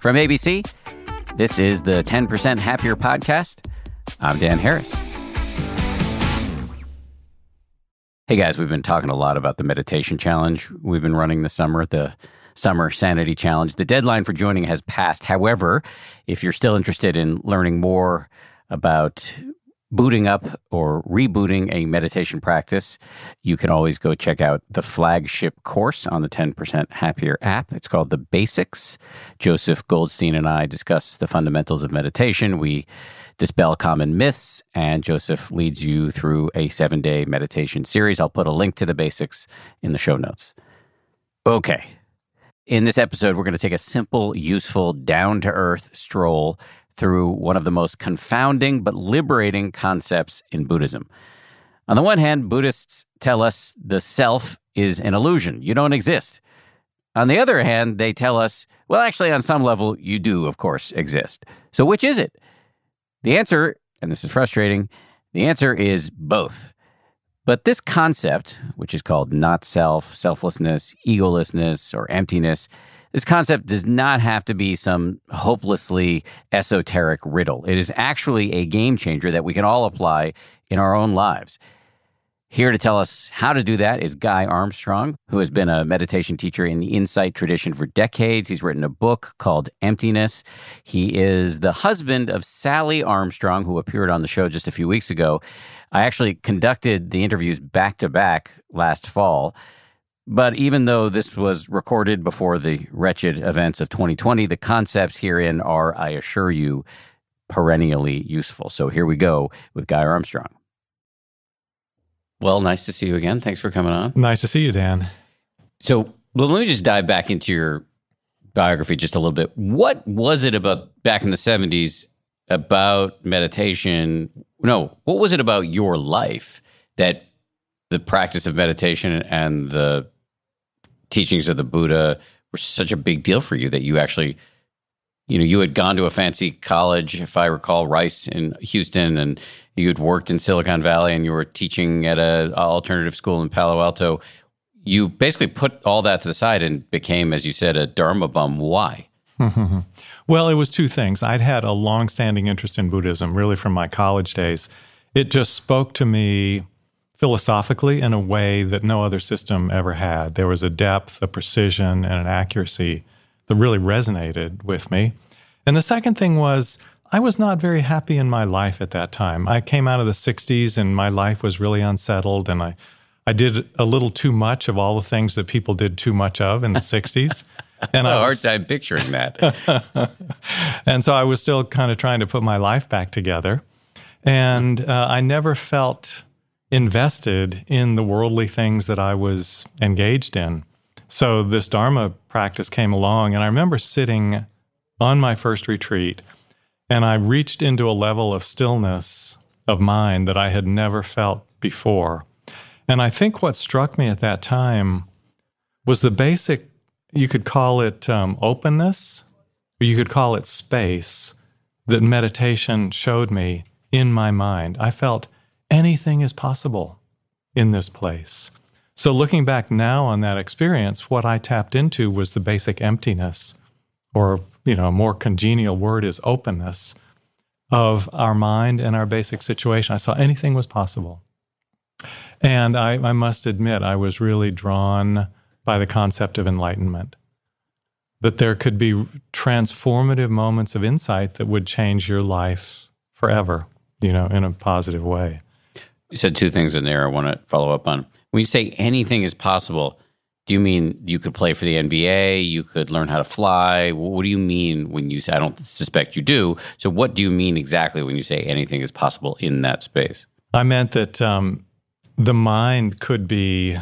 From ABC, this is the 10% Happier Podcast. I'm Dan Harris. Hey guys, we've been talking a lot about the meditation challenge we've been running this summer, the Summer Sanity Challenge. The deadline for joining has passed. However, if you're still interested in learning more about booting up or rebooting a meditation practice, you can always go check out the flagship course on the 10% Happier app. It's called The Basics. Joseph Goldstein and I discuss the fundamentals of meditation. We dispel common myths, and Joseph leads you through a seven day meditation series. I'll put a link to The Basics in the show notes. Okay. In this episode, we're going to take a simple, useful, down to earth stroll through one of the most confounding but liberating concepts in Buddhism. On the one hand, Buddhists tell us the self is an illusion, you don't exist. On the other hand, they tell us, well, actually, on some level, you do, of course, exist. So, which is it? The answer, and this is frustrating, the answer is both. But this concept, which is called not self, selflessness, egolessness, or emptiness, this concept does not have to be some hopelessly esoteric riddle. It is actually a game changer that we can all apply in our own lives. Here to tell us how to do that is Guy Armstrong, who has been a meditation teacher in the Insight tradition for decades. He's written a book called Emptiness. He is the husband of Sally Armstrong, who appeared on the show just a few weeks ago. I actually conducted the interviews back to back last fall. But even though this was recorded before the wretched events of 2020, the concepts herein are, I assure you, perennially useful. So here we go with Guy Armstrong. Well, nice to see you again. Thanks for coming on. Nice to see you, Dan. So well, let me just dive back into your biography just a little bit. What was it about back in the 70s about meditation? No, what was it about your life that the practice of meditation and the teachings of the Buddha were such a big deal for you that you actually, you know, you had gone to a fancy college, if I recall, Rice in Houston, and you had worked in Silicon Valley, and you were teaching at a alternative school in Palo Alto. You basically put all that to the side and became, as you said, a Dharma bum. Why? well, it was two things. I'd had a long-standing interest in Buddhism, really from my college days. It just spoke to me philosophically in a way that no other system ever had. There was a depth, a precision, and an accuracy that really resonated with me. And the second thing was, I was not very happy in my life at that time. I came out of the 60s and my life was really unsettled, and I, I did a little too much of all the things that people did too much of in the 60s. And I hard time picturing that. and so I was still kind of trying to put my life back together. And uh, I never felt invested in the worldly things that I was engaged in. So this Dharma practice came along, and I remember sitting on my first retreat, and I reached into a level of stillness of mind that I had never felt before. And I think what struck me at that time was the basic, you could call it um, openness, or you could call it space that meditation showed me in my mind. I felt anything is possible in this place. So, looking back now on that experience, what I tapped into was the basic emptiness, or, you know, a more congenial word is openness of our mind and our basic situation. I saw anything was possible. And I, I must admit, I was really drawn by the concept of enlightenment that there could be transformative moments of insight that would change your life forever, you know, in a positive way. You said two things in there I want to follow up on. When you say anything is possible, do you mean you could play for the NBA? You could learn how to fly? What do you mean when you say, I don't suspect you do. So, what do you mean exactly when you say anything is possible in that space? I meant that um, the mind could be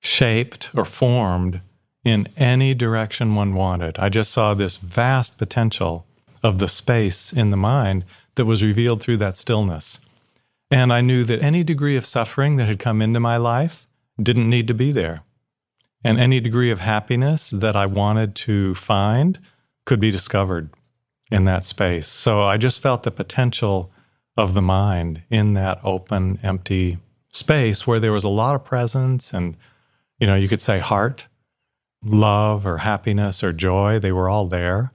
shaped or formed in any direction one wanted. I just saw this vast potential of the space in the mind that was revealed through that stillness. And I knew that any degree of suffering that had come into my life didn't need to be there. And any degree of happiness that I wanted to find could be discovered in that space. So I just felt the potential of the mind in that open, empty space where there was a lot of presence and, you know, you could say heart, love or happiness or joy. They were all there.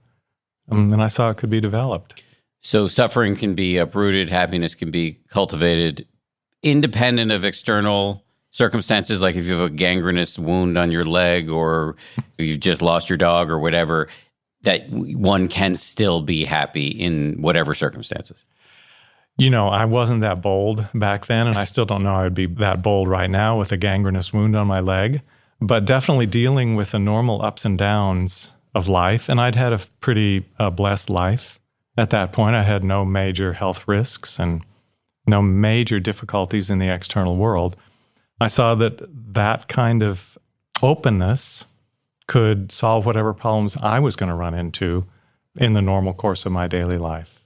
Um, and I saw it could be developed. So suffering can be uprooted, happiness can be cultivated independent of external circumstances like if you have a gangrenous wound on your leg or you've just lost your dog or whatever that one can still be happy in whatever circumstances. You know, I wasn't that bold back then, and I still don't know I would be that bold right now with a gangrenous wound on my leg, but definitely dealing with the normal ups and downs of life. And I'd had a pretty uh, blessed life at that point. I had no major health risks and no major difficulties in the external world. I saw that that kind of openness could solve whatever problems I was going to run into in the normal course of my daily life.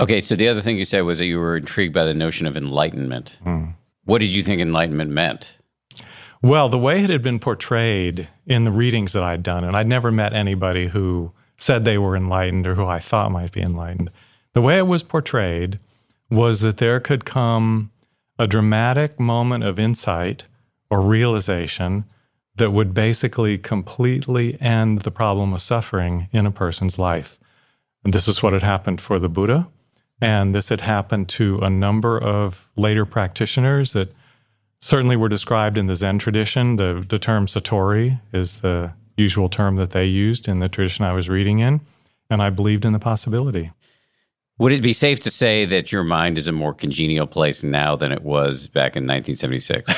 Okay, so the other thing you said was that you were intrigued by the notion of enlightenment. Mm. What did you think enlightenment meant? Well, the way it had been portrayed in the readings that I'd done, and I'd never met anybody who said they were enlightened or who I thought might be enlightened. The way it was portrayed was that there could come a dramatic moment of insight or realization that would basically completely end the problem of suffering in a person's life. And this is what had happened for the Buddha. And this had happened to a number of later practitioners that certainly were described in the Zen tradition. The, the term Satori is the usual term that they used in the tradition I was reading in. And I believed in the possibility. Would it be safe to say that your mind is a more congenial place now than it was back in 1976?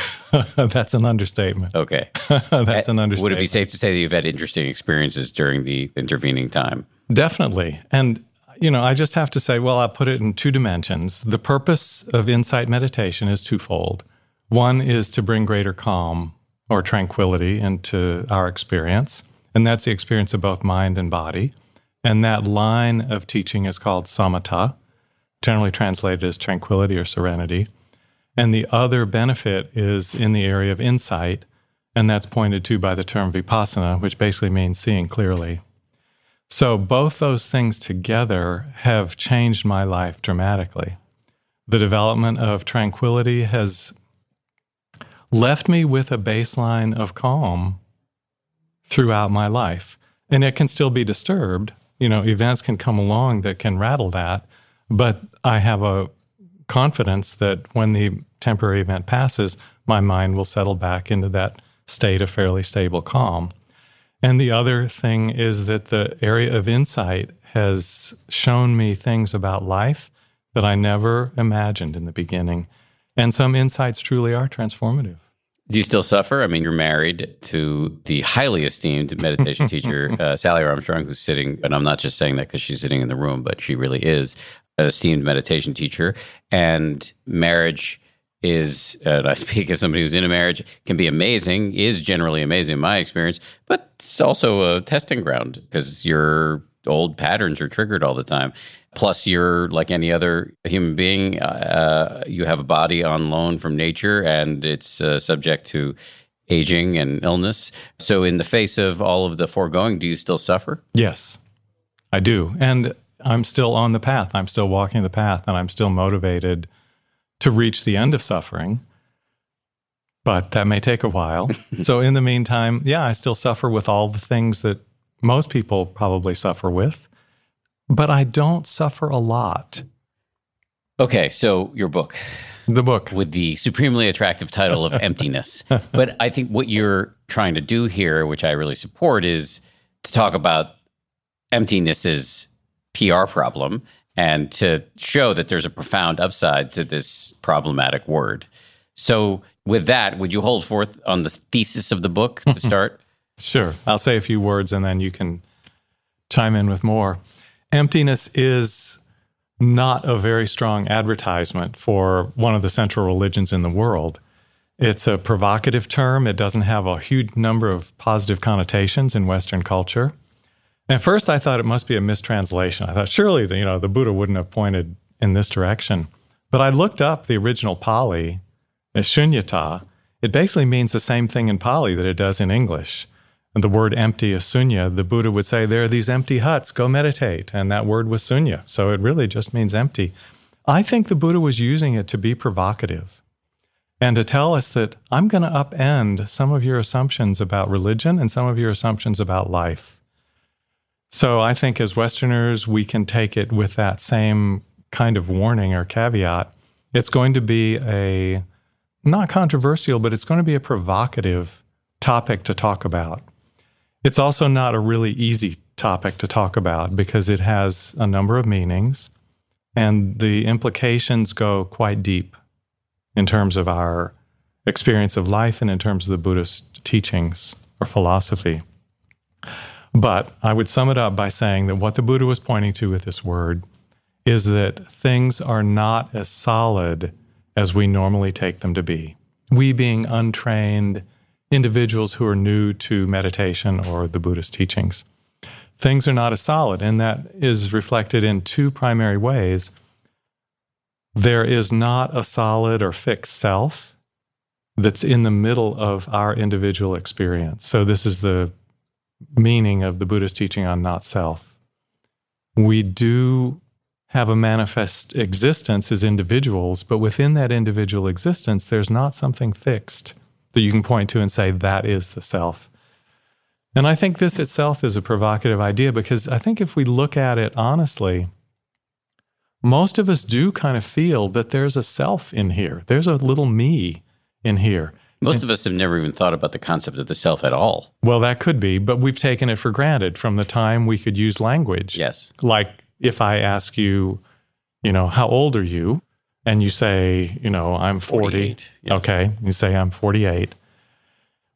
That's an understatement. Okay. That's an understatement. Would it be safe to say that you've had interesting experiences during the intervening time? Definitely. And you know, I just have to say, well, I'll put it in two dimensions. The purpose of insight meditation is twofold. One is to bring greater calm or tranquility into our experience, and that's the experience of both mind and body. And that line of teaching is called samatha, generally translated as tranquility or serenity. And the other benefit is in the area of insight, and that's pointed to by the term vipassana, which basically means seeing clearly. So both those things together have changed my life dramatically. The development of tranquility has left me with a baseline of calm throughout my life. And it can still be disturbed. You know, events can come along that can rattle that. But I have a confidence that when the temporary event passes, my mind will settle back into that state of fairly stable calm. And the other thing is that the area of insight has shown me things about life that I never imagined in the beginning. And some insights truly are transformative. Do you still suffer? I mean, you're married to the highly esteemed meditation teacher, uh, Sally Armstrong, who's sitting, and I'm not just saying that because she's sitting in the room, but she really is an esteemed meditation teacher. And marriage is, and I speak as somebody who's in a marriage, can be amazing, is generally amazing in my experience, but it's also a testing ground because your old patterns are triggered all the time. Plus, you're like any other human being, uh, you have a body on loan from nature and it's uh, subject to aging and illness. So, in the face of all of the foregoing, do you still suffer? Yes, I do. And I'm still on the path. I'm still walking the path and I'm still motivated to reach the end of suffering. But that may take a while. so, in the meantime, yeah, I still suffer with all the things that most people probably suffer with, but I don't suffer a lot. Okay, so your book. The book. With the supremely attractive title of Emptiness. but I think what you're trying to do here, which I really support, is to talk about emptiness's PR problem and to show that there's a profound upside to this problematic word. So, with that, would you hold forth on the thesis of the book to start? sure. I'll say a few words and then you can chime in with more. Emptiness is not a very strong advertisement for one of the central religions in the world. It's a provocative term. It doesn't have a huge number of positive connotations in Western culture. At first, I thought it must be a mistranslation. I thought surely the, you know the Buddha wouldn't have pointed in this direction. But I looked up the original Pali as shunyata. It basically means the same thing in Pali that it does in English. And the word empty is sunya. The Buddha would say, There are these empty huts, go meditate. And that word was sunya. So it really just means empty. I think the Buddha was using it to be provocative and to tell us that I'm going to upend some of your assumptions about religion and some of your assumptions about life. So I think as Westerners, we can take it with that same kind of warning or caveat. It's going to be a not controversial, but it's going to be a provocative topic to talk about. It's also not a really easy topic to talk about because it has a number of meanings and the implications go quite deep in terms of our experience of life and in terms of the Buddhist teachings or philosophy. But I would sum it up by saying that what the Buddha was pointing to with this word is that things are not as solid as we normally take them to be. We, being untrained individuals who are new to meditation or the Buddhist teachings, things are not as solid. And that is reflected in two primary ways. There is not a solid or fixed self that's in the middle of our individual experience. So, this is the meaning of the Buddhist teaching on not self. We do have a manifest existence as individuals, but within that individual existence, there's not something fixed that you can point to and say, that is the self. And I think this itself is a provocative idea because I think if we look at it honestly, most of us do kind of feel that there's a self in here. There's a little me in here. Most of us have never even thought about the concept of the self at all. Well, that could be, but we've taken it for granted from the time we could use language. Yes. Like if I ask you, you know, how old are you? And you say, you know, I'm 40. yes. Okay. You say, I'm 48.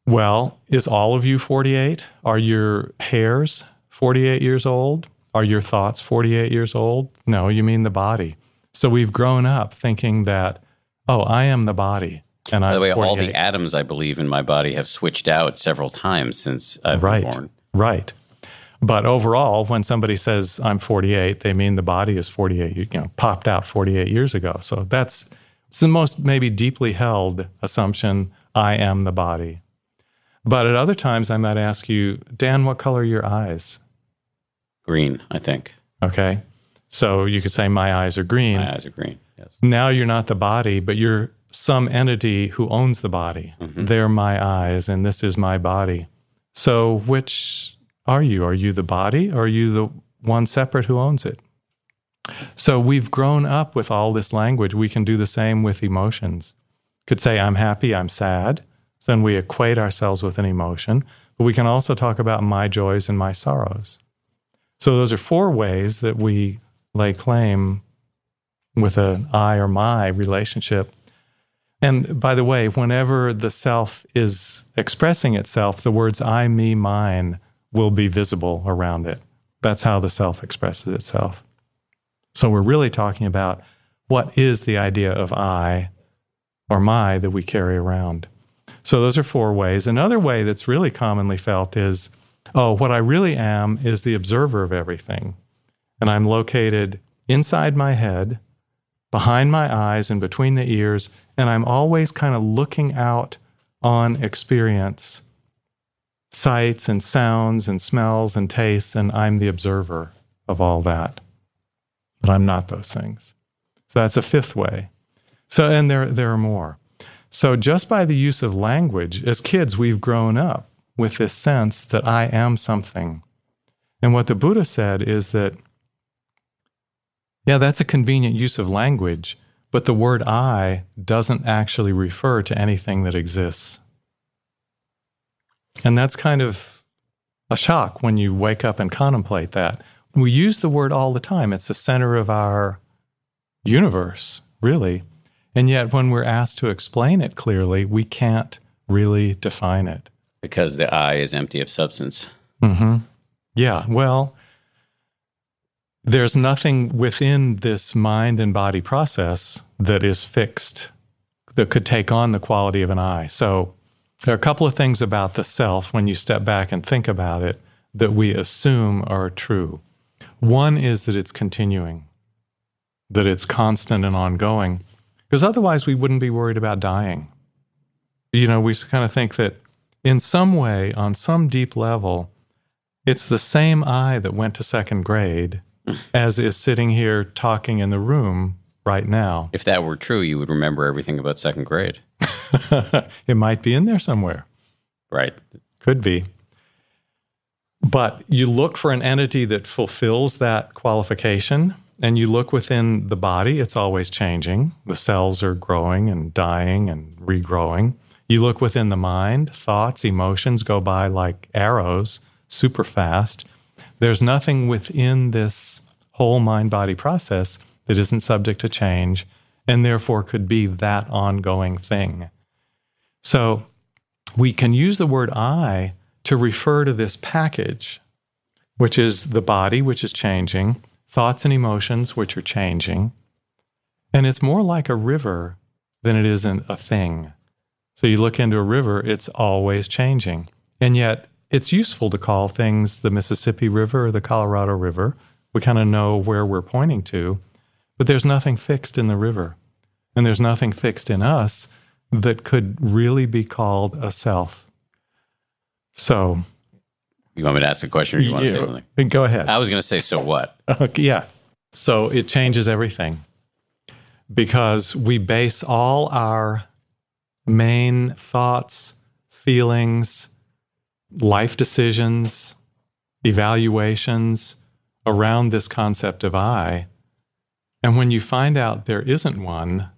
Well, is all of you 48? Are your hairs 48 years old? Are your thoughts 48 years old? No, you mean the body. So we've grown up thinking that, oh, I am the body. And By I'm the way, all the atoms, I believe, in my body have switched out several times since I've right. been born. Right. But overall, when somebody says I'm 48, they mean the body is 48, you know, popped out 48 years ago. So that's it's the most maybe deeply held assumption I am the body. But at other times, I might ask you, Dan, what color are your eyes? Green, I think. Okay. So you could say, My eyes are green. My eyes are green. Yes. Now you're not the body, but you're some entity who owns the body. Mm-hmm. They're my eyes, and this is my body. So, which are you? Are you the body, or are you the one separate who owns it? So, we've grown up with all this language. We can do the same with emotions. Could say, I'm happy, I'm sad. So then we equate ourselves with an emotion, but we can also talk about my joys and my sorrows. So, those are four ways that we lay claim with an I or my relationship. And by the way, whenever the self is expressing itself, the words I, me, mine will be visible around it. That's how the self expresses itself. So we're really talking about what is the idea of I or my that we carry around. So those are four ways. Another way that's really commonly felt is oh, what I really am is the observer of everything. And I'm located inside my head behind my eyes and between the ears, and I'm always kind of looking out on experience, sights and sounds and smells and tastes, and I'm the observer of all that. But I'm not those things. So that's a fifth way. So, and there, there are more. So, just by the use of language, as kids, we've grown up with this sense that I am something. And what the Buddha said is that yeah, that's a convenient use of language, but the word I doesn't actually refer to anything that exists. And that's kind of a shock when you wake up and contemplate that. We use the word all the time, it's the center of our universe, really. And yet, when we're asked to explain it clearly, we can't really define it. Because the I is empty of substance. Mm-hmm. Yeah, well, there's nothing within this mind and body process that is fixed that could take on the quality of an I. So there are a couple of things about the self when you step back and think about it that we assume are true. One is that it's continuing, that it's constant and ongoing, because otherwise we wouldn't be worried about dying. You know, we kind of think that in some way, on some deep level, it's the same I that went to second grade as is sitting here talking in the room right now. If that were true, you would remember everything about second grade. it might be in there somewhere. Right. Could be. But you look for an entity that fulfills that qualification, and you look within the body, it's always changing. The cells are growing and dying and regrowing. You look within the mind, thoughts, emotions go by like arrows, super fast. There's nothing within this whole mind body process that isn't subject to change and therefore could be that ongoing thing. So we can use the word I to refer to this package, which is the body, which is changing, thoughts and emotions, which are changing. And it's more like a river than it is a thing. So you look into a river, it's always changing. And yet it's useful to call things the Mississippi River or the Colorado River. We kind of know where we're pointing to, but there's nothing fixed in the river. And there's nothing fixed in us that could really be called a self. So, you want me to ask a question or you want to say something? Go ahead. I was going to say, so what? Okay, yeah. So it changes everything because we base all our main thoughts, feelings, life decisions, evaluations around this concept of I. And when you find out there isn't one,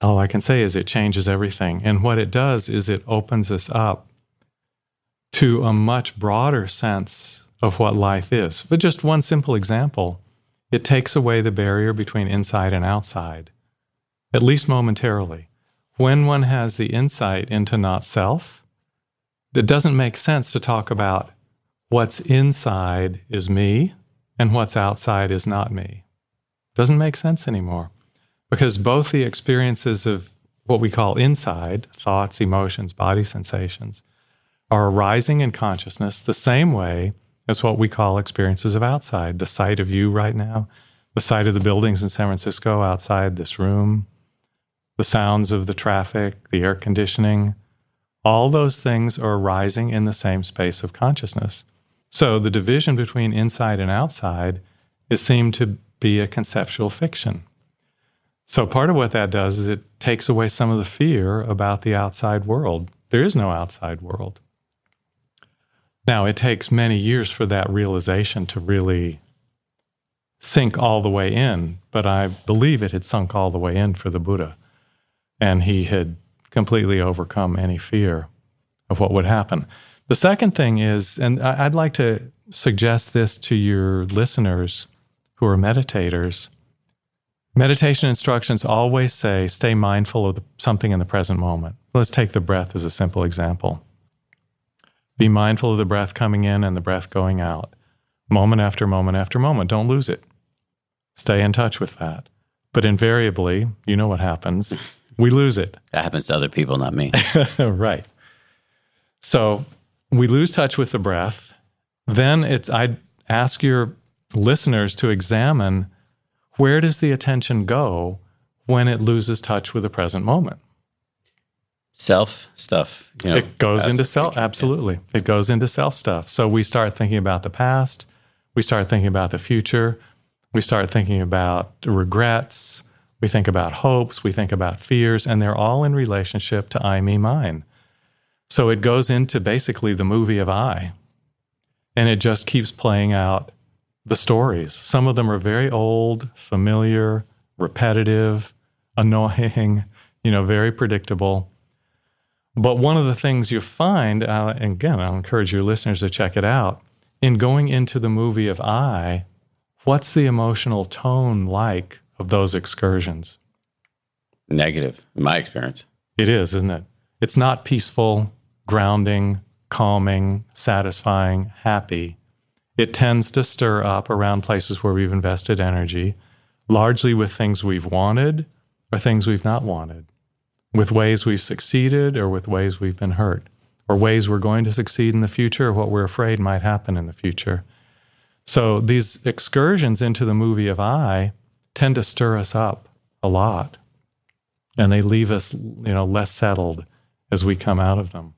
all I can say is it changes everything. And what it does is it opens us up to a much broader sense of what life is. But just one simple example it takes away the barrier between inside and outside, at least momentarily. When one has the insight into not self, it doesn't make sense to talk about what's inside is me and what's outside is not me. Doesn't make sense anymore because both the experiences of what we call inside thoughts, emotions, body sensations are arising in consciousness the same way as what we call experiences of outside the sight of you right now, the sight of the buildings in San Francisco outside this room, the sounds of the traffic, the air conditioning. All those things are arising in the same space of consciousness. So the division between inside and outside is seen to be a conceptual fiction. So, part of what that does is it takes away some of the fear about the outside world. There is no outside world. Now, it takes many years for that realization to really sink all the way in, but I believe it had sunk all the way in for the Buddha. And he had completely overcome any fear of what would happen. The second thing is, and I'd like to suggest this to your listeners who are meditators Meditation instructions always say stay mindful of the, something in the present moment. Let's take the breath as a simple example. Be mindful of the breath coming in and the breath going out, moment after moment after moment. Don't lose it. Stay in touch with that. But invariably, you know what happens. We lose it. That happens to other people, not me. right. So we lose touch with the breath. Then it's I'd ask your listeners to examine where does the attention go when it loses touch with the present moment? Self stuff. You know, it goes into self. Absolutely. Yeah. It goes into self stuff. So we start thinking about the past. We start thinking about the future. We start thinking about regrets. We think about hopes. We think about fears. And they're all in relationship to I, me, mine. So it goes into basically the movie of I. And it just keeps playing out the stories. Some of them are very old, familiar, repetitive, annoying, you know, very predictable. But one of the things you find, uh, and again, I'll encourage your listeners to check it out, in going into the movie of I, what's the emotional tone like of those excursions? Negative, in my experience. It is, isn't it? It's not peaceful, grounding, calming, satisfying, happy. It tends to stir up around places where we've invested energy, largely with things we've wanted or things we've not wanted, with ways we've succeeded or with ways we've been hurt, or ways we're going to succeed in the future or what we're afraid might happen in the future. So these excursions into the movie of I tend to stir us up a lot, and they leave us, you know, less settled as we come out of them.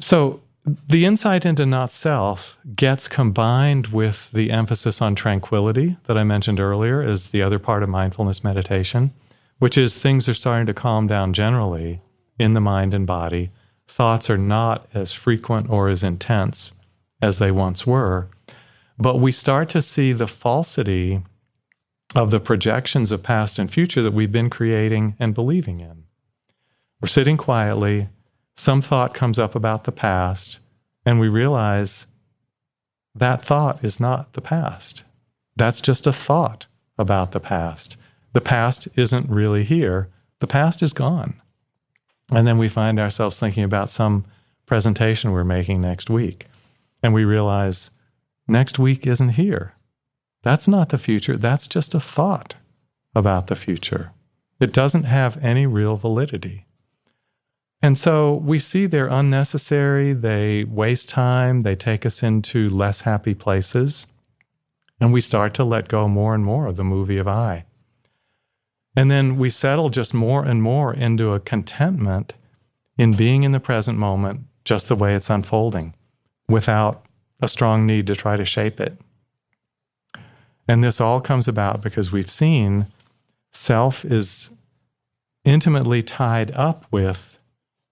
So the insight into not self gets combined with the emphasis on tranquility that I mentioned earlier as the other part of mindfulness meditation, which is things are starting to calm down generally in the mind and body. thoughts are not as frequent or as intense as they once were. But we start to see the falsity of the projections of past and future that we've been creating and believing in. We're sitting quietly, some thought comes up about the past, and we realize that thought is not the past. That's just a thought about the past. The past isn't really here, the past is gone. And then we find ourselves thinking about some presentation we're making next week, and we realize next week isn't here. That's not the future, that's just a thought about the future. It doesn't have any real validity. And so we see they're unnecessary, they waste time, they take us into less happy places, and we start to let go more and more of the movie of I. And then we settle just more and more into a contentment in being in the present moment just the way it's unfolding without a strong need to try to shape it. And this all comes about because we've seen self is intimately tied up with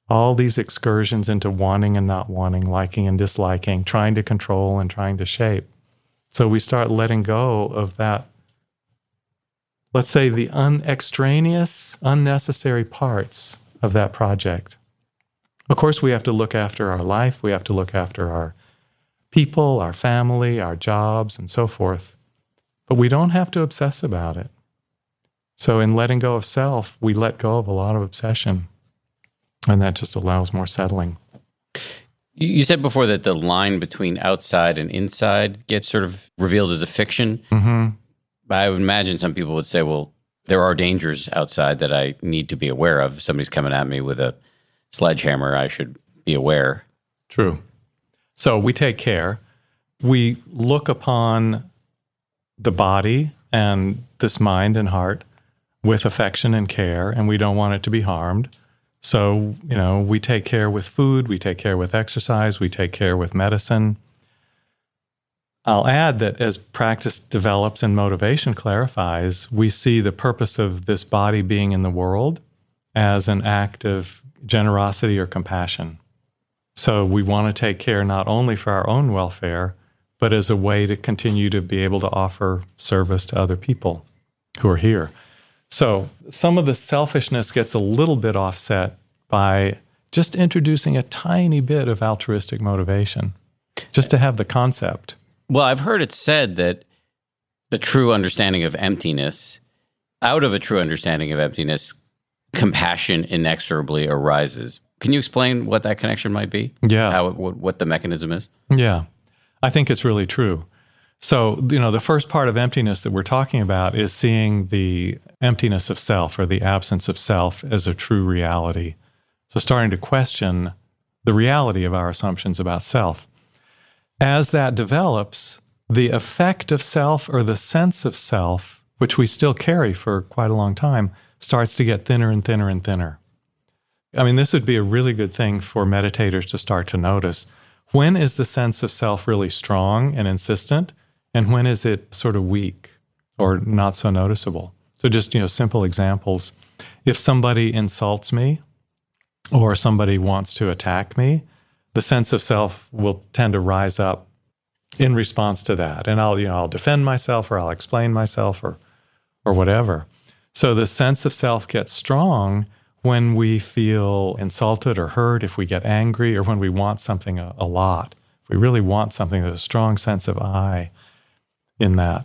all these excursions into wanting and not wanting, liking and disliking, trying to control and trying to shape. So we start letting go of that, let's say, the unextraneous, unnecessary parts of that project. Of course, we have to look after our life, we have to look after our people, our family, our jobs, and so forth. But we don't have to obsess about it. So, in letting go of self, we let go of a lot of obsession. And that just allows more settling. You said before that the line between outside and inside gets sort of revealed as a fiction. Mm-hmm. I would imagine some people would say, well, there are dangers outside that I need to be aware of. If somebody's coming at me with a sledgehammer, I should be aware. True. So we take care. We look upon the body and this mind and heart with affection and care, and we don't want it to be harmed. So, you know, we take care with food, we take care with exercise, we take care with medicine. I'll add that as practice develops and motivation clarifies, we see the purpose of this body being in the world as an act of generosity or compassion. So we want to take care not only for our own welfare, but as a way to continue to be able to offer service to other people who are here. So some of the selfishness gets a little bit offset by just introducing a tiny bit of altruistic motivation, just to have the concept. Well, I've heard it said that a true understanding of emptiness, out of a true understanding of emptiness, compassion inexorably arises. Can you explain what that connection might be? Yeah. How it, what, what the mechanism is? Yeah. I think it's really true. So, you know, the first part of emptiness that we're talking about is seeing the emptiness of self or the absence of self as a true reality. So, starting to question the reality of our assumptions about self. As that develops, the effect of self or the sense of self, which we still carry for quite a long time, starts to get thinner and thinner and thinner. I mean, this would be a really good thing for meditators to start to notice. When is the sense of self really strong and insistent? And when is it sort of weak or not so noticeable? So, just, you know, simple examples. If somebody insults me or somebody wants to attack me, the sense of self will tend to rise up in response to that. And I'll, you know, I'll defend myself or I'll explain myself or or whatever. So the sense of self gets strong when we feel insulted or hurt, if we get angry, or when we want something a, a lot. If we really want something, there's a strong sense of I in that.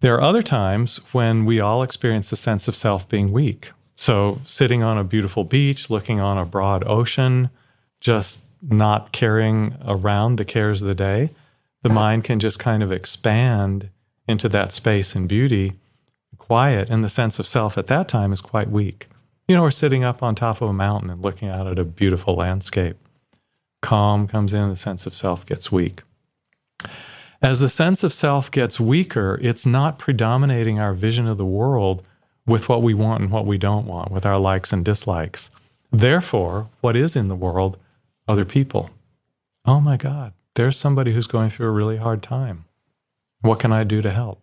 There are other times when we all experience a sense of self being weak. So, sitting on a beautiful beach, looking on a broad ocean, just not carrying around the cares of the day, the mind can just kind of expand into that space and beauty, quiet, and the sense of self at that time is quite weak. You know, we're sitting up on top of a mountain and looking out at a beautiful landscape. Calm comes in, the sense of self gets weak. As the sense of self gets weaker, it's not predominating our vision of the world with what we want and what we don't want, with our likes and dislikes. Therefore, what is in the world? Other people. Oh my God, there's somebody who's going through a really hard time. What can I do to help?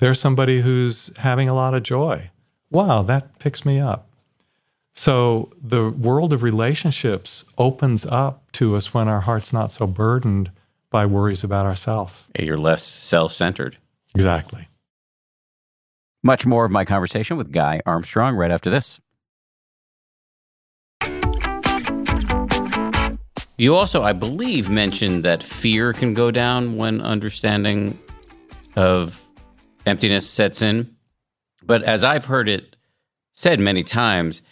There's somebody who's having a lot of joy. Wow, that picks me up. So the world of relationships opens up to us when our heart's not so burdened by worries about ourselves. You're less self centered. Exactly. Much more of my conversation with Guy Armstrong right after this. You also, I believe, mentioned that fear can go down when understanding of emptiness sets in. But as I've heard it said many times,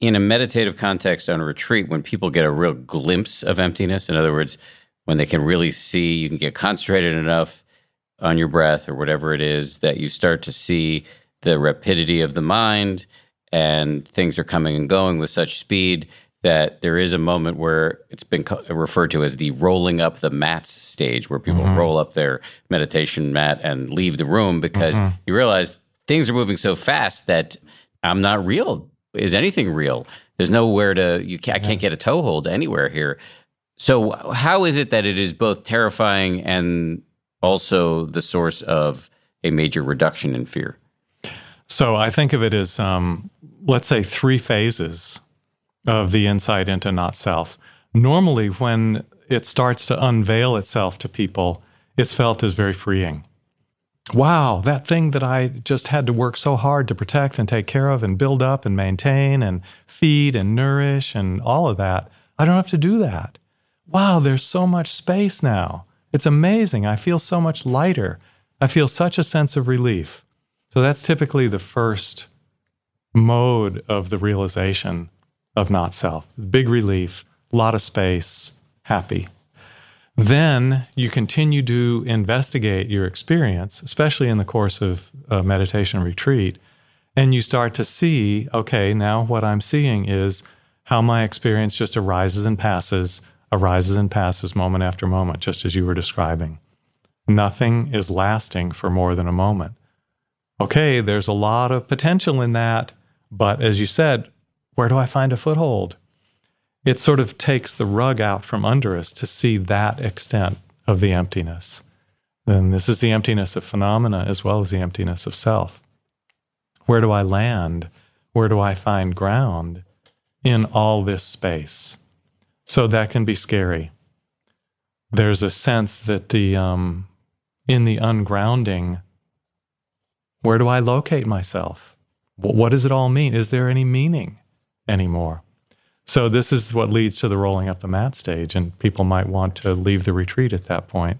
in a meditative context on a retreat, when people get a real glimpse of emptiness, in other words, when they can really see, you can get concentrated enough on your breath or whatever it is that you start to see the rapidity of the mind and things are coming and going with such speed that there is a moment where it's been referred to as the rolling up the mats stage, where people mm-hmm. roll up their meditation mat and leave the room because mm-hmm. you realize things are moving so fast that I'm not real. Is anything real? There's nowhere to you. Can't, I can't get a toehold anywhere here. So how is it that it is both terrifying and also the source of a major reduction in fear? So I think of it as, um, let's say, three phases of the insight into not self. Normally, when it starts to unveil itself to people, it's felt as very freeing. Wow, that thing that I just had to work so hard to protect and take care of and build up and maintain and feed and nourish and all of that, I don't have to do that. Wow, there's so much space now. It's amazing. I feel so much lighter. I feel such a sense of relief. So that's typically the first mode of the realization of not self. Big relief, a lot of space, happy. Then you continue to investigate your experience, especially in the course of a meditation retreat, and you start to see okay, now what I'm seeing is how my experience just arises and passes, arises and passes moment after moment, just as you were describing. Nothing is lasting for more than a moment. Okay, there's a lot of potential in that, but as you said, where do I find a foothold? It sort of takes the rug out from under us to see that extent of the emptiness. Then this is the emptiness of phenomena as well as the emptiness of self. Where do I land? Where do I find ground in all this space? So that can be scary. There's a sense that the um, in the ungrounding, where do I locate myself? What does it all mean? Is there any meaning? anymore. So this is what leads to the rolling up the mat stage, and people might want to leave the retreat at that point.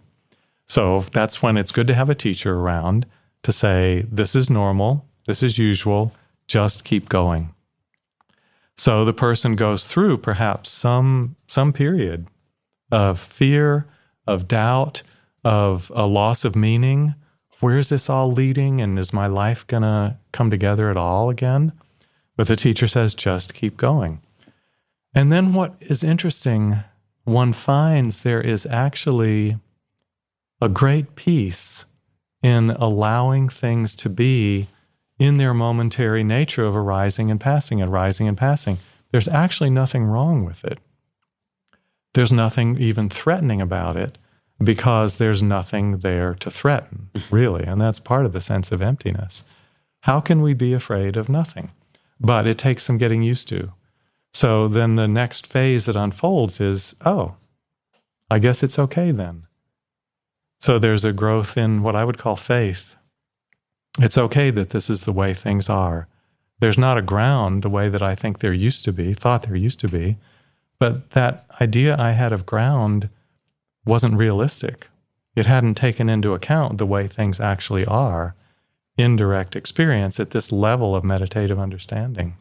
So that's when it's good to have a teacher around to say, this is normal, this is usual, just keep going. So the person goes through perhaps some some period of fear, of doubt, of a loss of meaning. Where is this all leading? And is my life to come together at all again? But the teacher says, just keep going. And then what is interesting, one finds there is actually a great peace in allowing things to be in their momentary nature of arising and passing and rising and passing. There's actually nothing wrong with it. There's nothing even threatening about it because there's nothing there to threaten, really. And that's part of the sense of emptiness. How can we be afraid of nothing? but it takes some getting used to. So then the next phase that unfolds is, oh, I guess it's okay then. So there's a growth in what I would call faith. It's okay that this is the way things are. There's not a ground the way that I think there used to be, thought there used to be, but that idea I had of ground wasn't realistic. It hadn't taken into account the way things actually are indirect experience at this level of meditative understanding.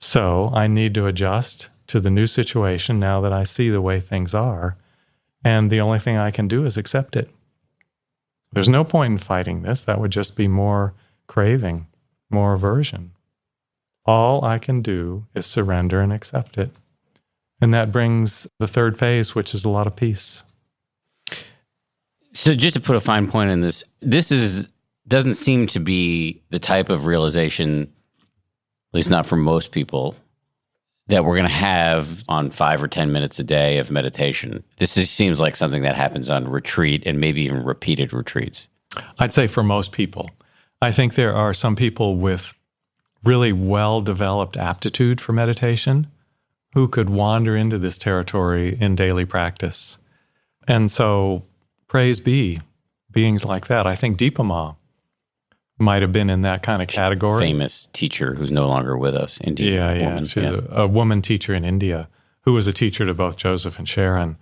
So I need to adjust to the new situation now that I see the way things are. And the only thing I can do is accept it. There's no point in fighting this. That would just be more craving, more aversion. All I can do is surrender and accept it. And that brings the third phase, which is a lot of peace. So, just to put a fine point on this, this is doesn't seem to be the type of realization, at least not for most people, that we're going to have on five or 10 minutes a day of meditation. This is, seems like something that happens on retreat and maybe even repeated retreats. I'd say for most people. I think there are some people with really well developed aptitude for meditation who could wander into this territory in daily practice. And so, praise be beings like that. I think Dipa Ma might have been in that kind of category. Famous teacher who's no longer with us. Indian yeah, yeah. woman. She's yes. a, a woman teacher in India who was a teacher to both Joseph and Sharon.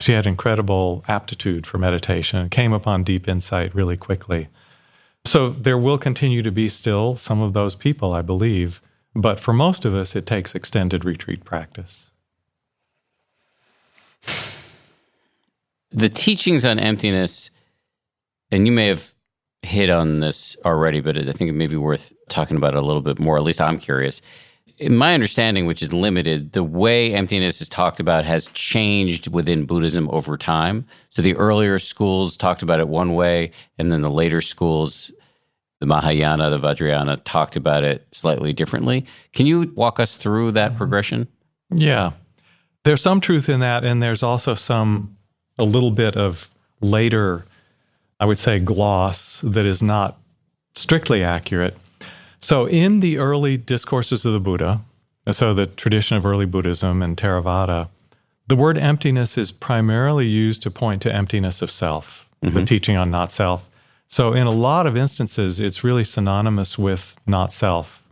She had incredible aptitude for meditation came upon deep insight really quickly. So there will continue to be still some of those people, I believe. But for most of us, it takes extended retreat practice. The teachings on emptiness, and you may have hit on this already, but I think it may be worth talking about it a little bit more. At least I'm curious. In my understanding, which is limited, the way emptiness is talked about has changed within Buddhism over time. So the earlier schools talked about it one way, and then the later schools, the Mahayana, the Vajrayana, talked about it slightly differently. Can you walk us through that mm-hmm. progression? Yeah. There's some truth in that, and there's also some, a little bit of later, I would say, gloss that is not strictly accurate. So, in the early discourses of the Buddha, so the tradition of early Buddhism and Theravada, the word emptiness is primarily used to point to emptiness of self, the teaching on not self. So, in a lot of instances, it's really synonymous with not self.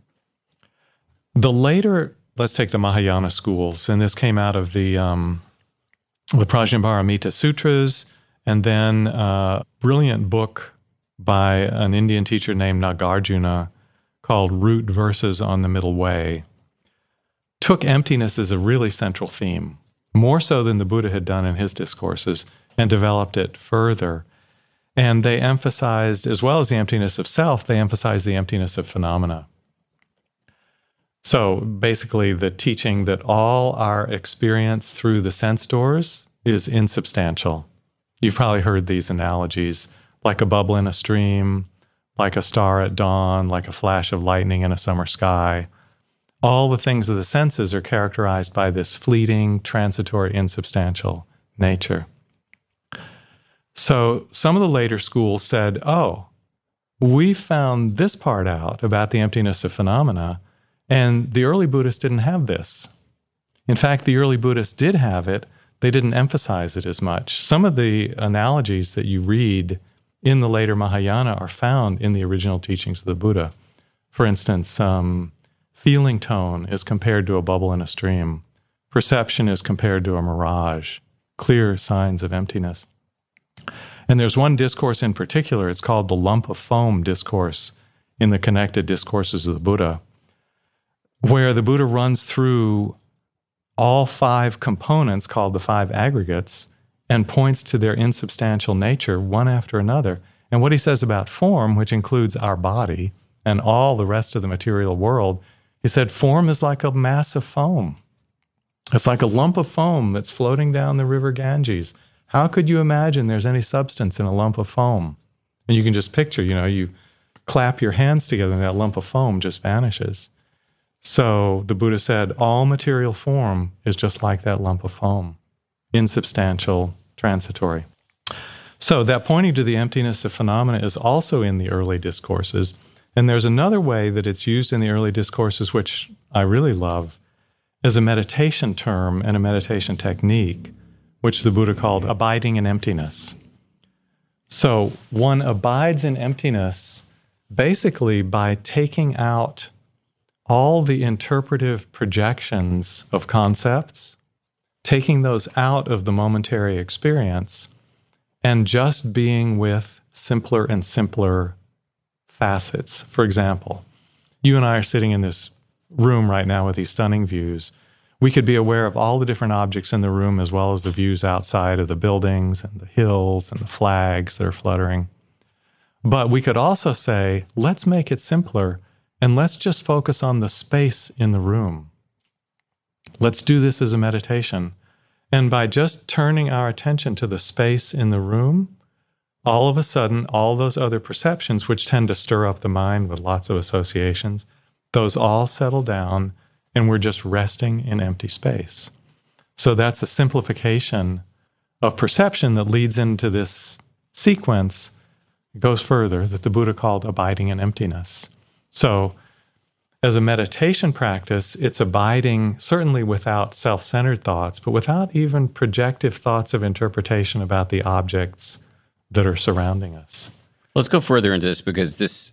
The later, let's take the Mahayana schools, and this came out of the um, the Prajnaparamita Sutras, and then a brilliant book by an Indian teacher named Nagarjuna called Root Verses on the Middle Way, took emptiness as a really central theme, more so than the Buddha had done in his discourses, and developed it further. And they emphasized, as well as the emptiness of self, they emphasized the emptiness of phenomena. So basically, the teaching that all our experience through the sense doors is insubstantial. You've probably heard these analogies like a bubble in a stream, like a star at dawn, like a flash of lightning in a summer sky. All the things of the senses are characterized by this fleeting, transitory, insubstantial nature. So some of the later schools said, oh, we found this part out about the emptiness of phenomena, and the early Buddhists didn't have this. In fact, the early Buddhists did have it, they didn't emphasize it as much. Some of the analogies that you read in the later Mahayana are found in the original teachings of the Buddha. For instance, um, feeling tone is compared to a bubble in a stream, perception is compared to a mirage, clear signs of emptiness. And there's one discourse in particular, it's called the lump of foam discourse in the connected discourses of the Buddha, where the Buddha runs through all five components called the five aggregates and points to their insubstantial nature one after another. And what he says about form, which includes our body and all the rest of the material world, he said, form is like a mass of foam. It's like a lump of foam that's floating down the river Ganges. How could you imagine there's any substance in a lump of foam? And you can just picture, you know, you clap your hands together and that lump of foam just vanishes. So the Buddha said, all material form is just like that lump of foam, insubstantial, transitory. So that pointing to the emptiness of phenomena is also in the early discourses. And there's another way that it's used in the early discourses, which I really love, as a meditation term and a meditation technique, which the Buddha called abiding in emptiness. So one abides in emptiness basically by taking out all the interpretive projections of concepts, taking those out of the momentary experience, and just being with simpler and simpler facets. For example, you and I are sitting in this room right now with these stunning views. We could be aware of all the different objects in the room as well as the views outside of the buildings and the hills and the flags that are fluttering. But we could also say, let's make it simpler and let's just focus on the space in the room. Let's do this as a meditation. And by just turning our attention to the space in the room, all of a sudden, all those other perceptions, which tend to stir up the mind with lots of associations, those all settle down and we're just resting in empty space. So that's a simplification of perception that leads into this sequence, it goes further, that the Buddha called abiding in emptiness. So, as a meditation practice, it's abiding certainly without self centered thoughts, but without even projective thoughts of interpretation about the objects that are surrounding us. Let's go further into this because this,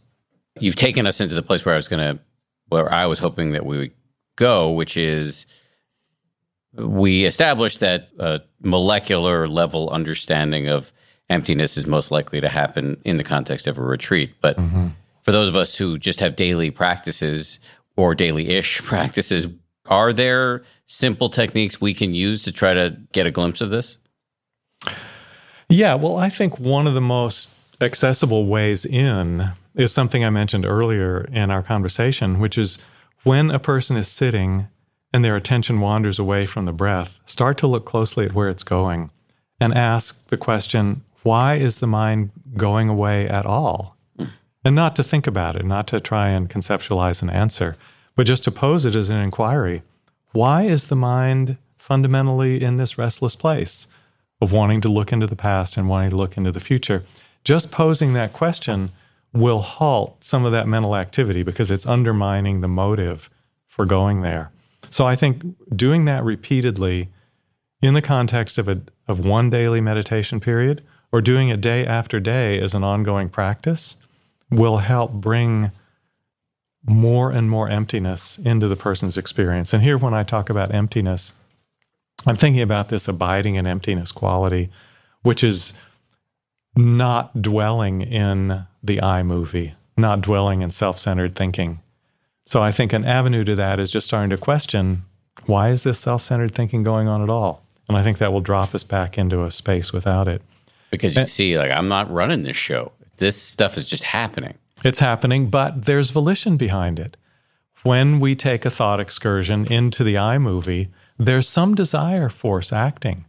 you've taken us into the place where I was going to, where I was hoping that we would go, which is we established that a molecular level understanding of emptiness is most likely to happen in the context of a retreat. But mm-hmm. For those of us who just have daily practices or daily ish practices, are there simple techniques we can use to try to get a glimpse of this? Yeah, well, I think one of the most accessible ways in is something I mentioned earlier in our conversation, which is when a person is sitting and their attention wanders away from the breath, start to look closely at where it's going and ask the question, why is the mind going away at all? And not to think about it, not to try and conceptualize an answer, but just to pose it as an inquiry. Why is the mind fundamentally in this restless place of wanting to look into the past and wanting to look into the future? Just posing that question will halt some of that mental activity because it's undermining the motive for going there. So I think doing that repeatedly in the context of a of one daily meditation period or doing it day after day as an ongoing practice will help bring more and more emptiness into the person's experience. And here, when I talk about emptiness, I'm thinking about this abiding in emptiness quality, which is not dwelling in the I movie, not dwelling in self centered thinking. So I think an avenue to that is just starting to question why is this self centered thinking going on at all? And I think that will drop us back into a space without it because you and, see, like, I'm not running this show. This stuff is just happening. It's happening, but there's volition behind it. When we take a thought excursion into the I movie, there's some desire force acting.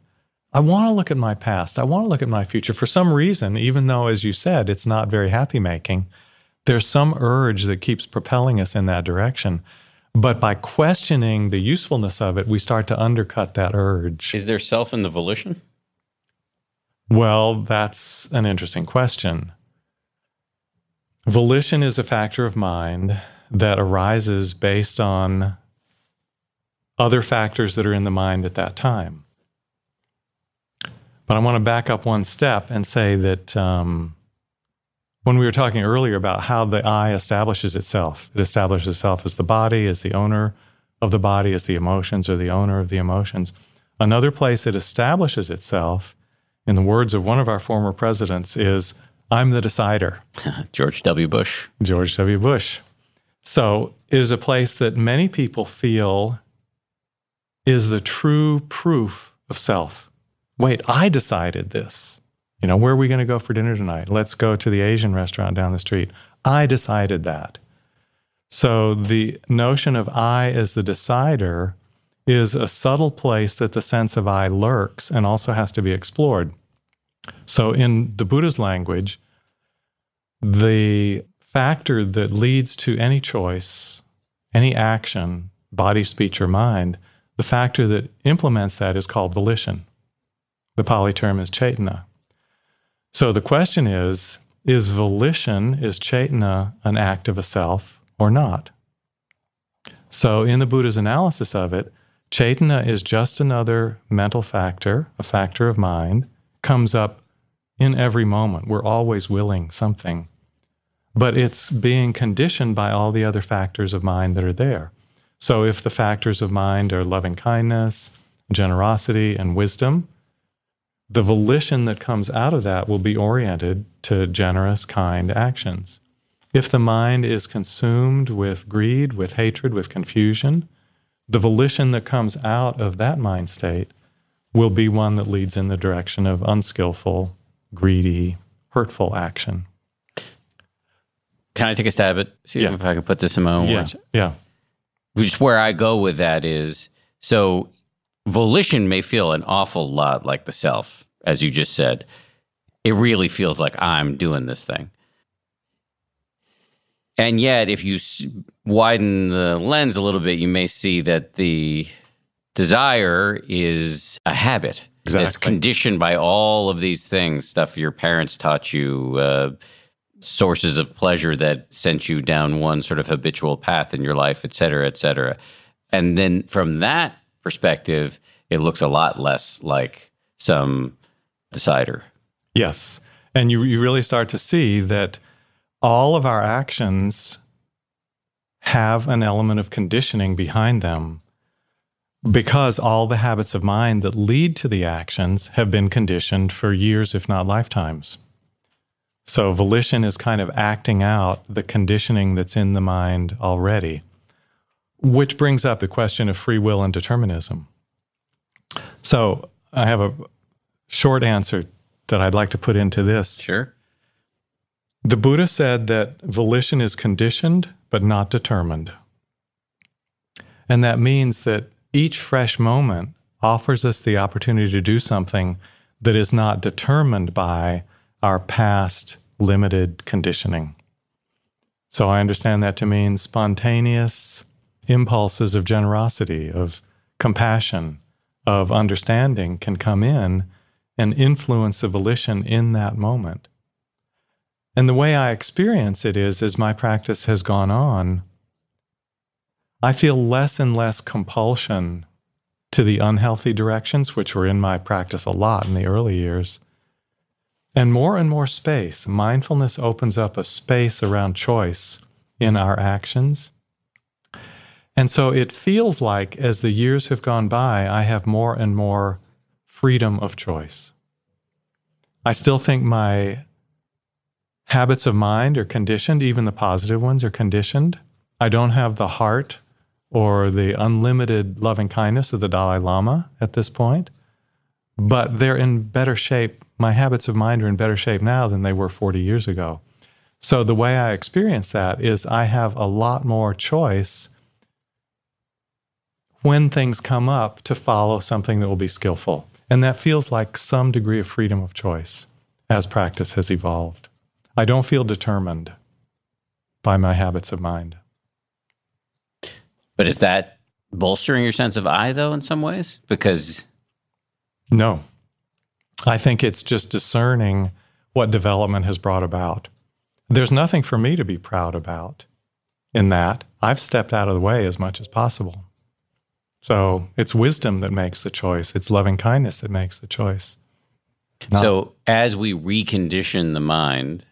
I want to look at my past. I want to look at my future. For some reason, even though, as you said, it's not very happy making, there's some urge that keeps propelling us in that direction. But by questioning the usefulness of it, we start to undercut that urge. Is there self in the volition? Well, that's an interesting question. Volition is a factor of mind that arises based on other factors that are in the mind at that time. But I want to back up one step and say that um, when we were talking earlier about how the I establishes itself, it establishes itself as the body, as the owner of the body, as the emotions, or the owner of the emotions. Another place it establishes itself in the words of one of our former presidents, is I'm the decider. George W. Bush. George W. Bush. So it is a place that many people feel is the true proof of self. Wait, I decided this. You know, where are we going to go for dinner tonight? Let's go to the Asian restaurant down the street. I decided that. So the notion of I as the decider is a subtle place that the sense of I lurks and also has to be explored. So, in the Buddha's language, the factor that leads to any choice, any action, body, speech, or mind, the factor that implements that is called volition. The Pali term is cetana. So the question is is volition, is cetana an act of a self or not? So, in the Buddha's analysis of it, Cetana is just another mental factor, a factor of mind, comes up in every moment. We're always willing something. But it's being conditioned by all the other factors of mind that are there. So if the factors of mind are loving kindness, generosity, and wisdom, the volition that comes out of that will be oriented to generous, kind actions. If the mind is consumed with greed, with hatred, with confusion, the volition that comes out of that mind state will be one that leads in the direction of unskillful, greedy, hurtful action. Can I take a stab at see yeah. if I can put this in my own yeah. words? Yeah. Which where I go with that is so volition may feel an awful lot like the self, as you just said. It really feels like I'm doing this thing. And yet, if you widen the lens a little bit, you may see that the desire is a habit. Exactly. It's conditioned by all of these things, stuff your parents taught you, uh, sources of pleasure that sent you down one sort of habitual path in your life, et cetera, et cetera. And then from that perspective, it looks a lot less like some decider. Yes. And you, you really start to see that all of our actions have an element of conditioning behind them because all the habits of mind that lead to the actions have been conditioned for years, if not lifetimes. So, volition is kind of acting out the conditioning that's in the mind already, which brings up the question of free will and determinism. So, I have a short answer that I'd like to put into this. Sure. The Buddha said that volition is conditioned but not determined. And that means that each fresh moment offers us the opportunity to do something that is not determined by our past limited conditioning. So I understand that to mean spontaneous impulses of generosity, of compassion, of understanding can come in and influence the volition in that moment. And the way I experience it is, as my practice has gone on, I feel less and less compulsion to the unhealthy directions, which were in my practice a lot in the early years, and more and more space. Mindfulness opens up a space around choice in our actions. And so it feels like as the years have gone by, I have more and more freedom of choice. I still think my habits of mind are conditioned, even the positive ones are conditioned. I don't have the heart or the unlimited loving kindness of the Dalai Lama at this point, but they're in better shape. My habits of mind are in better shape now than they were 40 years ago. So the way I experience that is I have a lot more choice when things come up to follow something that will be skillful. And that feels like some degree of freedom of choice as practice has evolved. I don't feel determined by my habits of mind. But is that bolstering your sense of I, though, in some ways? Because. No. I think it's just discerning what development has brought about. There's nothing for me to be proud about in that. I've stepped out of the way as much as possible. So it's wisdom that makes the choice, it's loving kindness that makes the choice. Not- so as we recondition the mind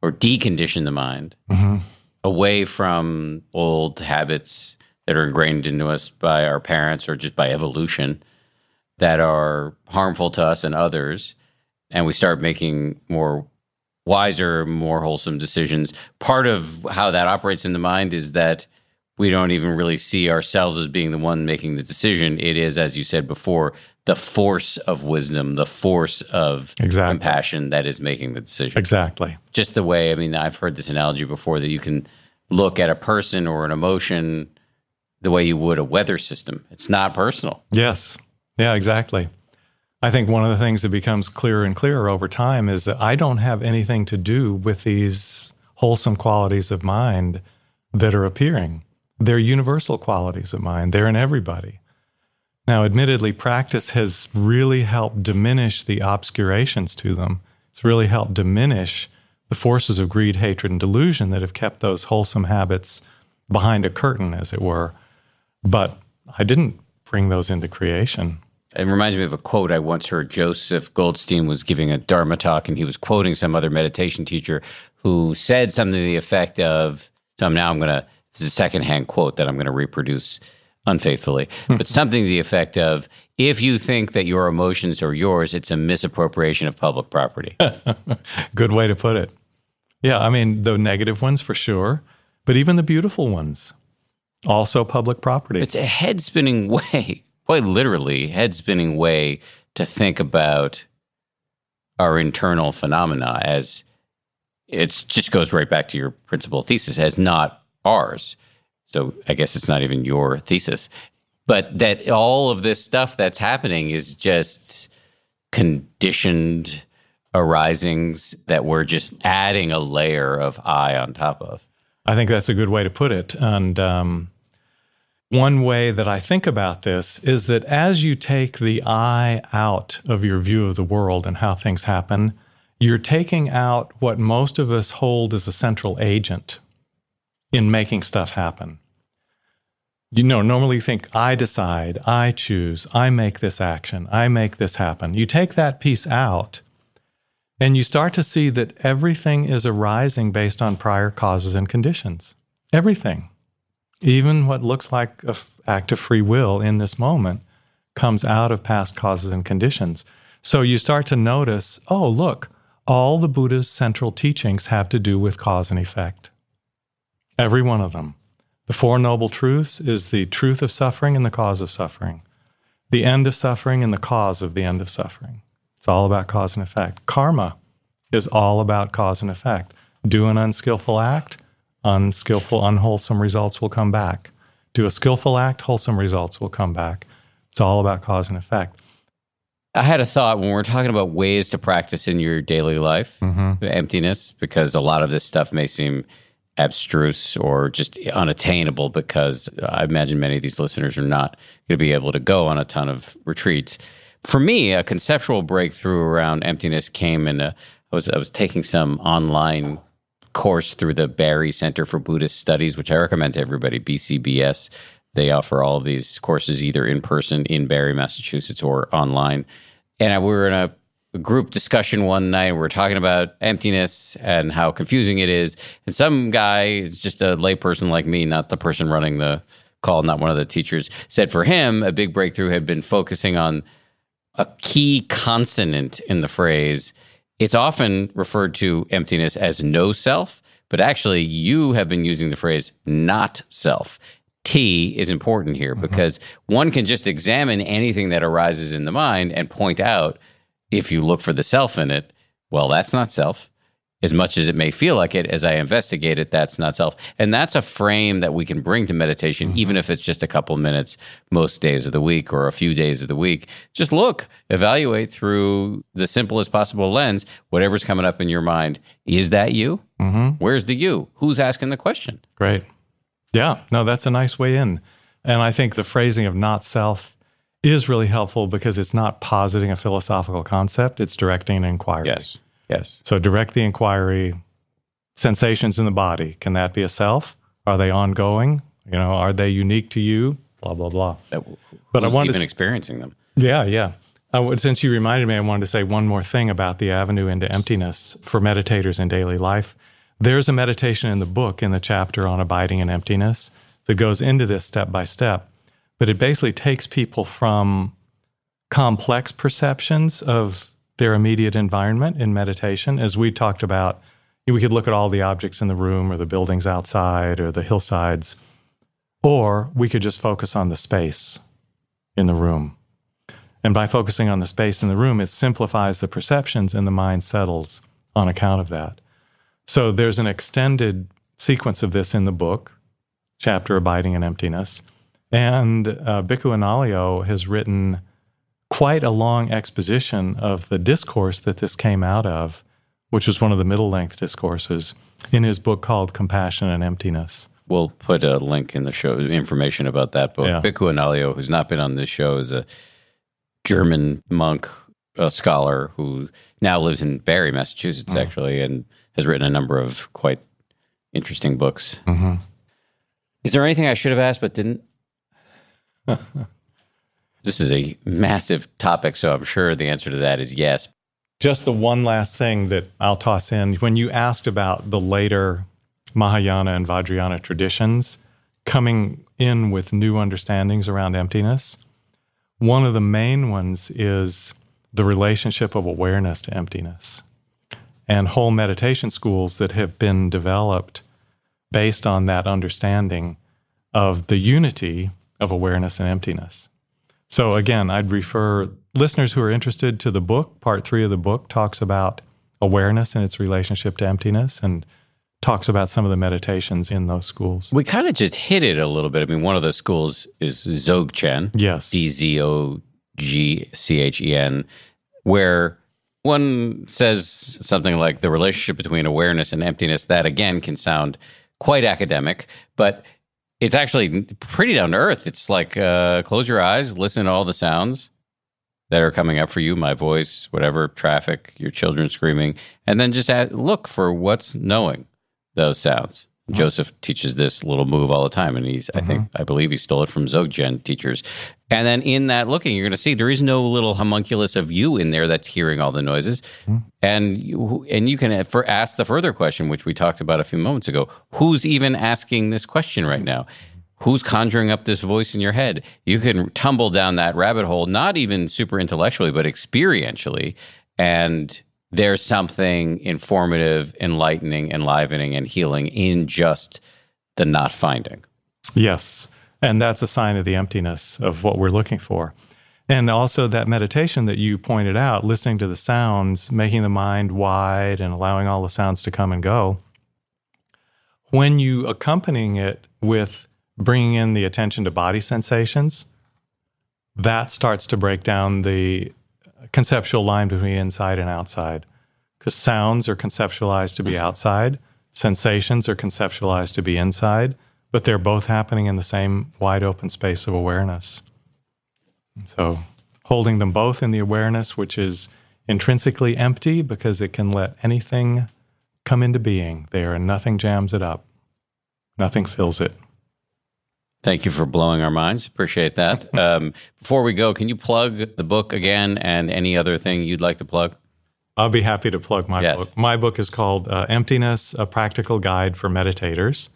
or decondition the mind mm-hmm. away from old habits that are ingrained into us by our parents or just by evolution that are harmful to us and others, and we start making more wiser, more wholesome decisions. Part of how that operates in the mind is that we don't even really see ourselves as being the one making the decision. It is, as you said before, the force of wisdom, the force of exactly. compassion that is making the decision. Exactly. Just the way, I mean, I've heard this analogy before that you can look at a person or an emotion the way you would a weather system. It's not personal. Yes. Yeah, exactly. I think one of the things that becomes clearer and clearer over time is that I don't have anything to do with these wholesome qualities of mind that are appearing. They're universal qualities of mind, they're in everybody. Now, admittedly, practice has really helped diminish the obscurations to them. It's really helped diminish the forces of greed, hatred, and delusion that have kept those wholesome habits behind a curtain, as it were. But I didn't bring those into creation. It reminds me of a quote I once heard. Joseph Goldstein was giving a Dharma talk, and he was quoting some other meditation teacher who said something to the effect of, so now I'm going to, it's a secondhand quote that I'm going to reproduce unfaithfully, hmm. but something to the effect of, if you think that your emotions are yours, it's a misappropriation of public property. Good way to put it. Yeah, I mean, the negative ones for sure, but even the beautiful ones also public property. It's a head spinning way, quite literally, head spinning way to think about our internal phenomena as it just goes right back to your principal thesis as not ours. So I guess it's not even your thesis, but that all of this stuff that's happening is just conditioned arisings that we're just adding a layer of I on top of. I think that's a good way to put it. And um, one way that I think about this is that as you take the I out of your view of the world and how things happen, you're taking out what most of us hold as a central agent in making stuff happen. You know, normally you think, I decide, I choose, I make this action, I make this happen. You take that piece out, and you start to see that everything is arising based on prior causes and conditions. Everything. Even what looks like an act of free will in this moment comes out of past causes and conditions. So you start to notice oh, look, all the Buddha's central teachings have to do with cause and effect. Every one of them. The Four Noble Truths is the truth of suffering and the cause of suffering, the end of suffering and the cause of the end of suffering. It's all about cause and effect. Karma is all about cause and effect. Do an unskillful act, unskillful, unwholesome results will come back. Do a skillful act, wholesome results will come back. It's all about cause and effect. I had a thought when we're talking about ways to practice in your daily life, mm-hmm. emptiness, because a lot of this stuff may seem abstruse or just unattainable because I imagine many of these listeners are not going to be able to go on a ton of retreats for me, a conceptual breakthrough around emptiness came in a, I was I was taking some online course through the Barre Center for Buddhist Studies, which I recommend to everybody, BCBS. They offer all of these courses either in person in Barre, Massachusetts, or online. And we were in a group discussion one night. We are talking about emptiness and how confusing it is. And some guy, it's just a layperson like me, not the person running the call, not one of the teachers, said for him, a big breakthrough had been focusing on a key consonant in the phrase. It's often referred to emptiness as no self, but actually, you have been using the phrase not self. T is important here mm-hmm. because one can just examine anything that arises in the mind and point out if you look for the self in it, well, that's not self as much as it may feel like it, as I investigate it, that's not self. And that's a frame that we can bring to meditation, mm-hmm. even if it's just a couple minutes most days of the week or a few days of the week. Just look, evaluate through the simplest possible lens, whatever's coming up in your mind. Is that you? Mm-hmm. Where's the you? Who's asking the question? Great. Yeah, no, that's a nice way in. And I think the phrasing of not self is really helpful because it's not positing a philosophical concept, it's directing an inquiry. Yes. Yes. So direct the inquiry. Sensations in the body. Can that be a self? Are they ongoing? You know, are they unique to you? Blah blah blah. That, but I wanted even to, experiencing them. Yeah, yeah. Uh, since you reminded me, I wanted to say one more thing about the avenue into emptiness for meditators in daily life. There's a meditation in the book in the chapter on abiding in emptiness that goes into this step by step, but it basically takes people from complex perceptions of their immediate environment in meditation. As we talked about, we could look at all the objects in the room or the buildings outside or the hillsides, or we could just focus on the space in the room. And by focusing on the space in the room, it simplifies the perceptions and the mind settles on account of that. So there's an extended sequence of this in the book, chapter Abiding in Emptiness. And uh, Bhikkhu Analayo has written quite a long exposition of the discourse that this came out of, which was one of the middle length discourses in his book called Compassion and Emptiness. We'll put a link in the show, information about that book. Yeah. Bhikkhu Analayo, who's not been on this show, is a German monk, a scholar who now lives in Barre, Massachusetts, mm. actually, and has written a number of quite interesting books. Mm-hmm. Is there anything I should have asked but didn't? This is a massive topic, so I'm sure the answer to that is yes. Just the one last thing that I'll toss in when you asked about the later Mahayana and Vajrayana traditions coming in with new understandings around emptiness, one of the main ones is the relationship of awareness to emptiness. And whole meditation schools that have been developed based on that understanding of the unity of awareness and emptiness. So again, I'd refer listeners who are interested to the book. Part three of the book talks about awareness and its relationship to emptiness and talks about some of the meditations in those schools. We kind of just hit it a little bit. I mean, one of the schools is Dzogchen. Yes. D Z O G C H E N, where one says something like the relationship between awareness and emptiness. That again can sound quite academic, but it's actually pretty down to earth. It's like uh, close your eyes, listen to all the sounds, that are coming up for you, my voice, whatever, traffic, your children screaming, and then just add, look for what's knowing those sounds. Mm-hmm. Joseph teaches this little move all the time, and he's, mm-hmm. I think, mm-hmm. I believe he stole it from Dzogchen teachers. And then in that looking, you're going to see there is no little homunculus of you in there that's hearing all the noises, mm-hmm. and you, and you can for ask the further question, which we talked about a few moments ago. Who's even asking this question right now? Who's conjuring up this voice in your head? You can tumble down that rabbit hole, not even super intellectually, but experientially, and there's something informative, enlightening, enlivening, and healing in just the not finding. Yes. And that's a sign of the emptiness of what we're looking for. And also that meditation that you pointed out, listening to the sounds, making the mind wide and allowing all the sounds to come and go. When you accompanying it with bringing in the attention to body sensations, that starts to break down the conceptual line between inside and outside because sounds are conceptualized to be outside, sensations are conceptualized to be inside, but they're both happening in the same wide open space of awareness. And so, holding them both in the awareness, which is intrinsically empty because it can let anything come into being there and nothing jams it up, nothing fills it. Thank you for blowing our minds. Appreciate that. Um, before we go, can you plug the book again and any other thing you'd like to plug? I'll be happy to plug my yes. book. My book is called uh, Emptiness A Practical Guide for Meditators.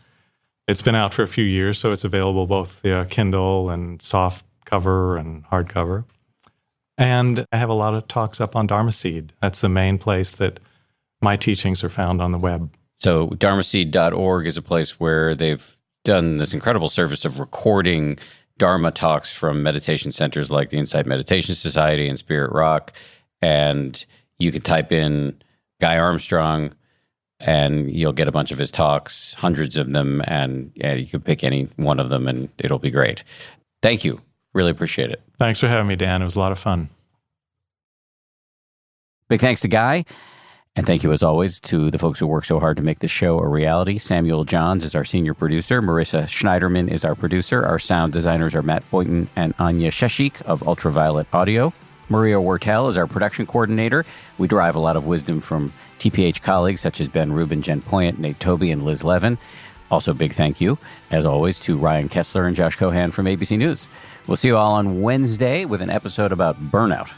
It's been out for a few years, so it's available both via Kindle and soft cover and hardcover. And I have a lot of talks up on Dharma Seed. That's the main place that my teachings are found on the web. So, dharmaseed.org is a place where they've done this incredible service of recording Dharma talks from meditation centers like the Insight Meditation Society and Spirit Rock. And you can type in Guy Armstrong and you'll get a bunch of his talks, hundreds of them, and yeah, you can pick any one of them and it'll be great. Thank you. Really appreciate it. Thanks for having me, Dan. It was a lot of fun. Big thanks to Guy. And thank you, as always, to the folks who work so hard to make this show a reality. Samuel Johns is our senior producer. Marissa Schneiderman is our producer. Our sound designers are Matt Boynton and Anya Sheshik of Ultraviolet Audio. Maria Wartell is our production coordinator. We derive a lot of wisdom from TPH colleagues such as Ben Rubin, Jen Poyant, Nate Toby, and Liz Levin. Also, big thank you, as always, to Ryan Kessler and Josh Cohan from ABC News. We'll see you all on Wednesday with an episode about burnout.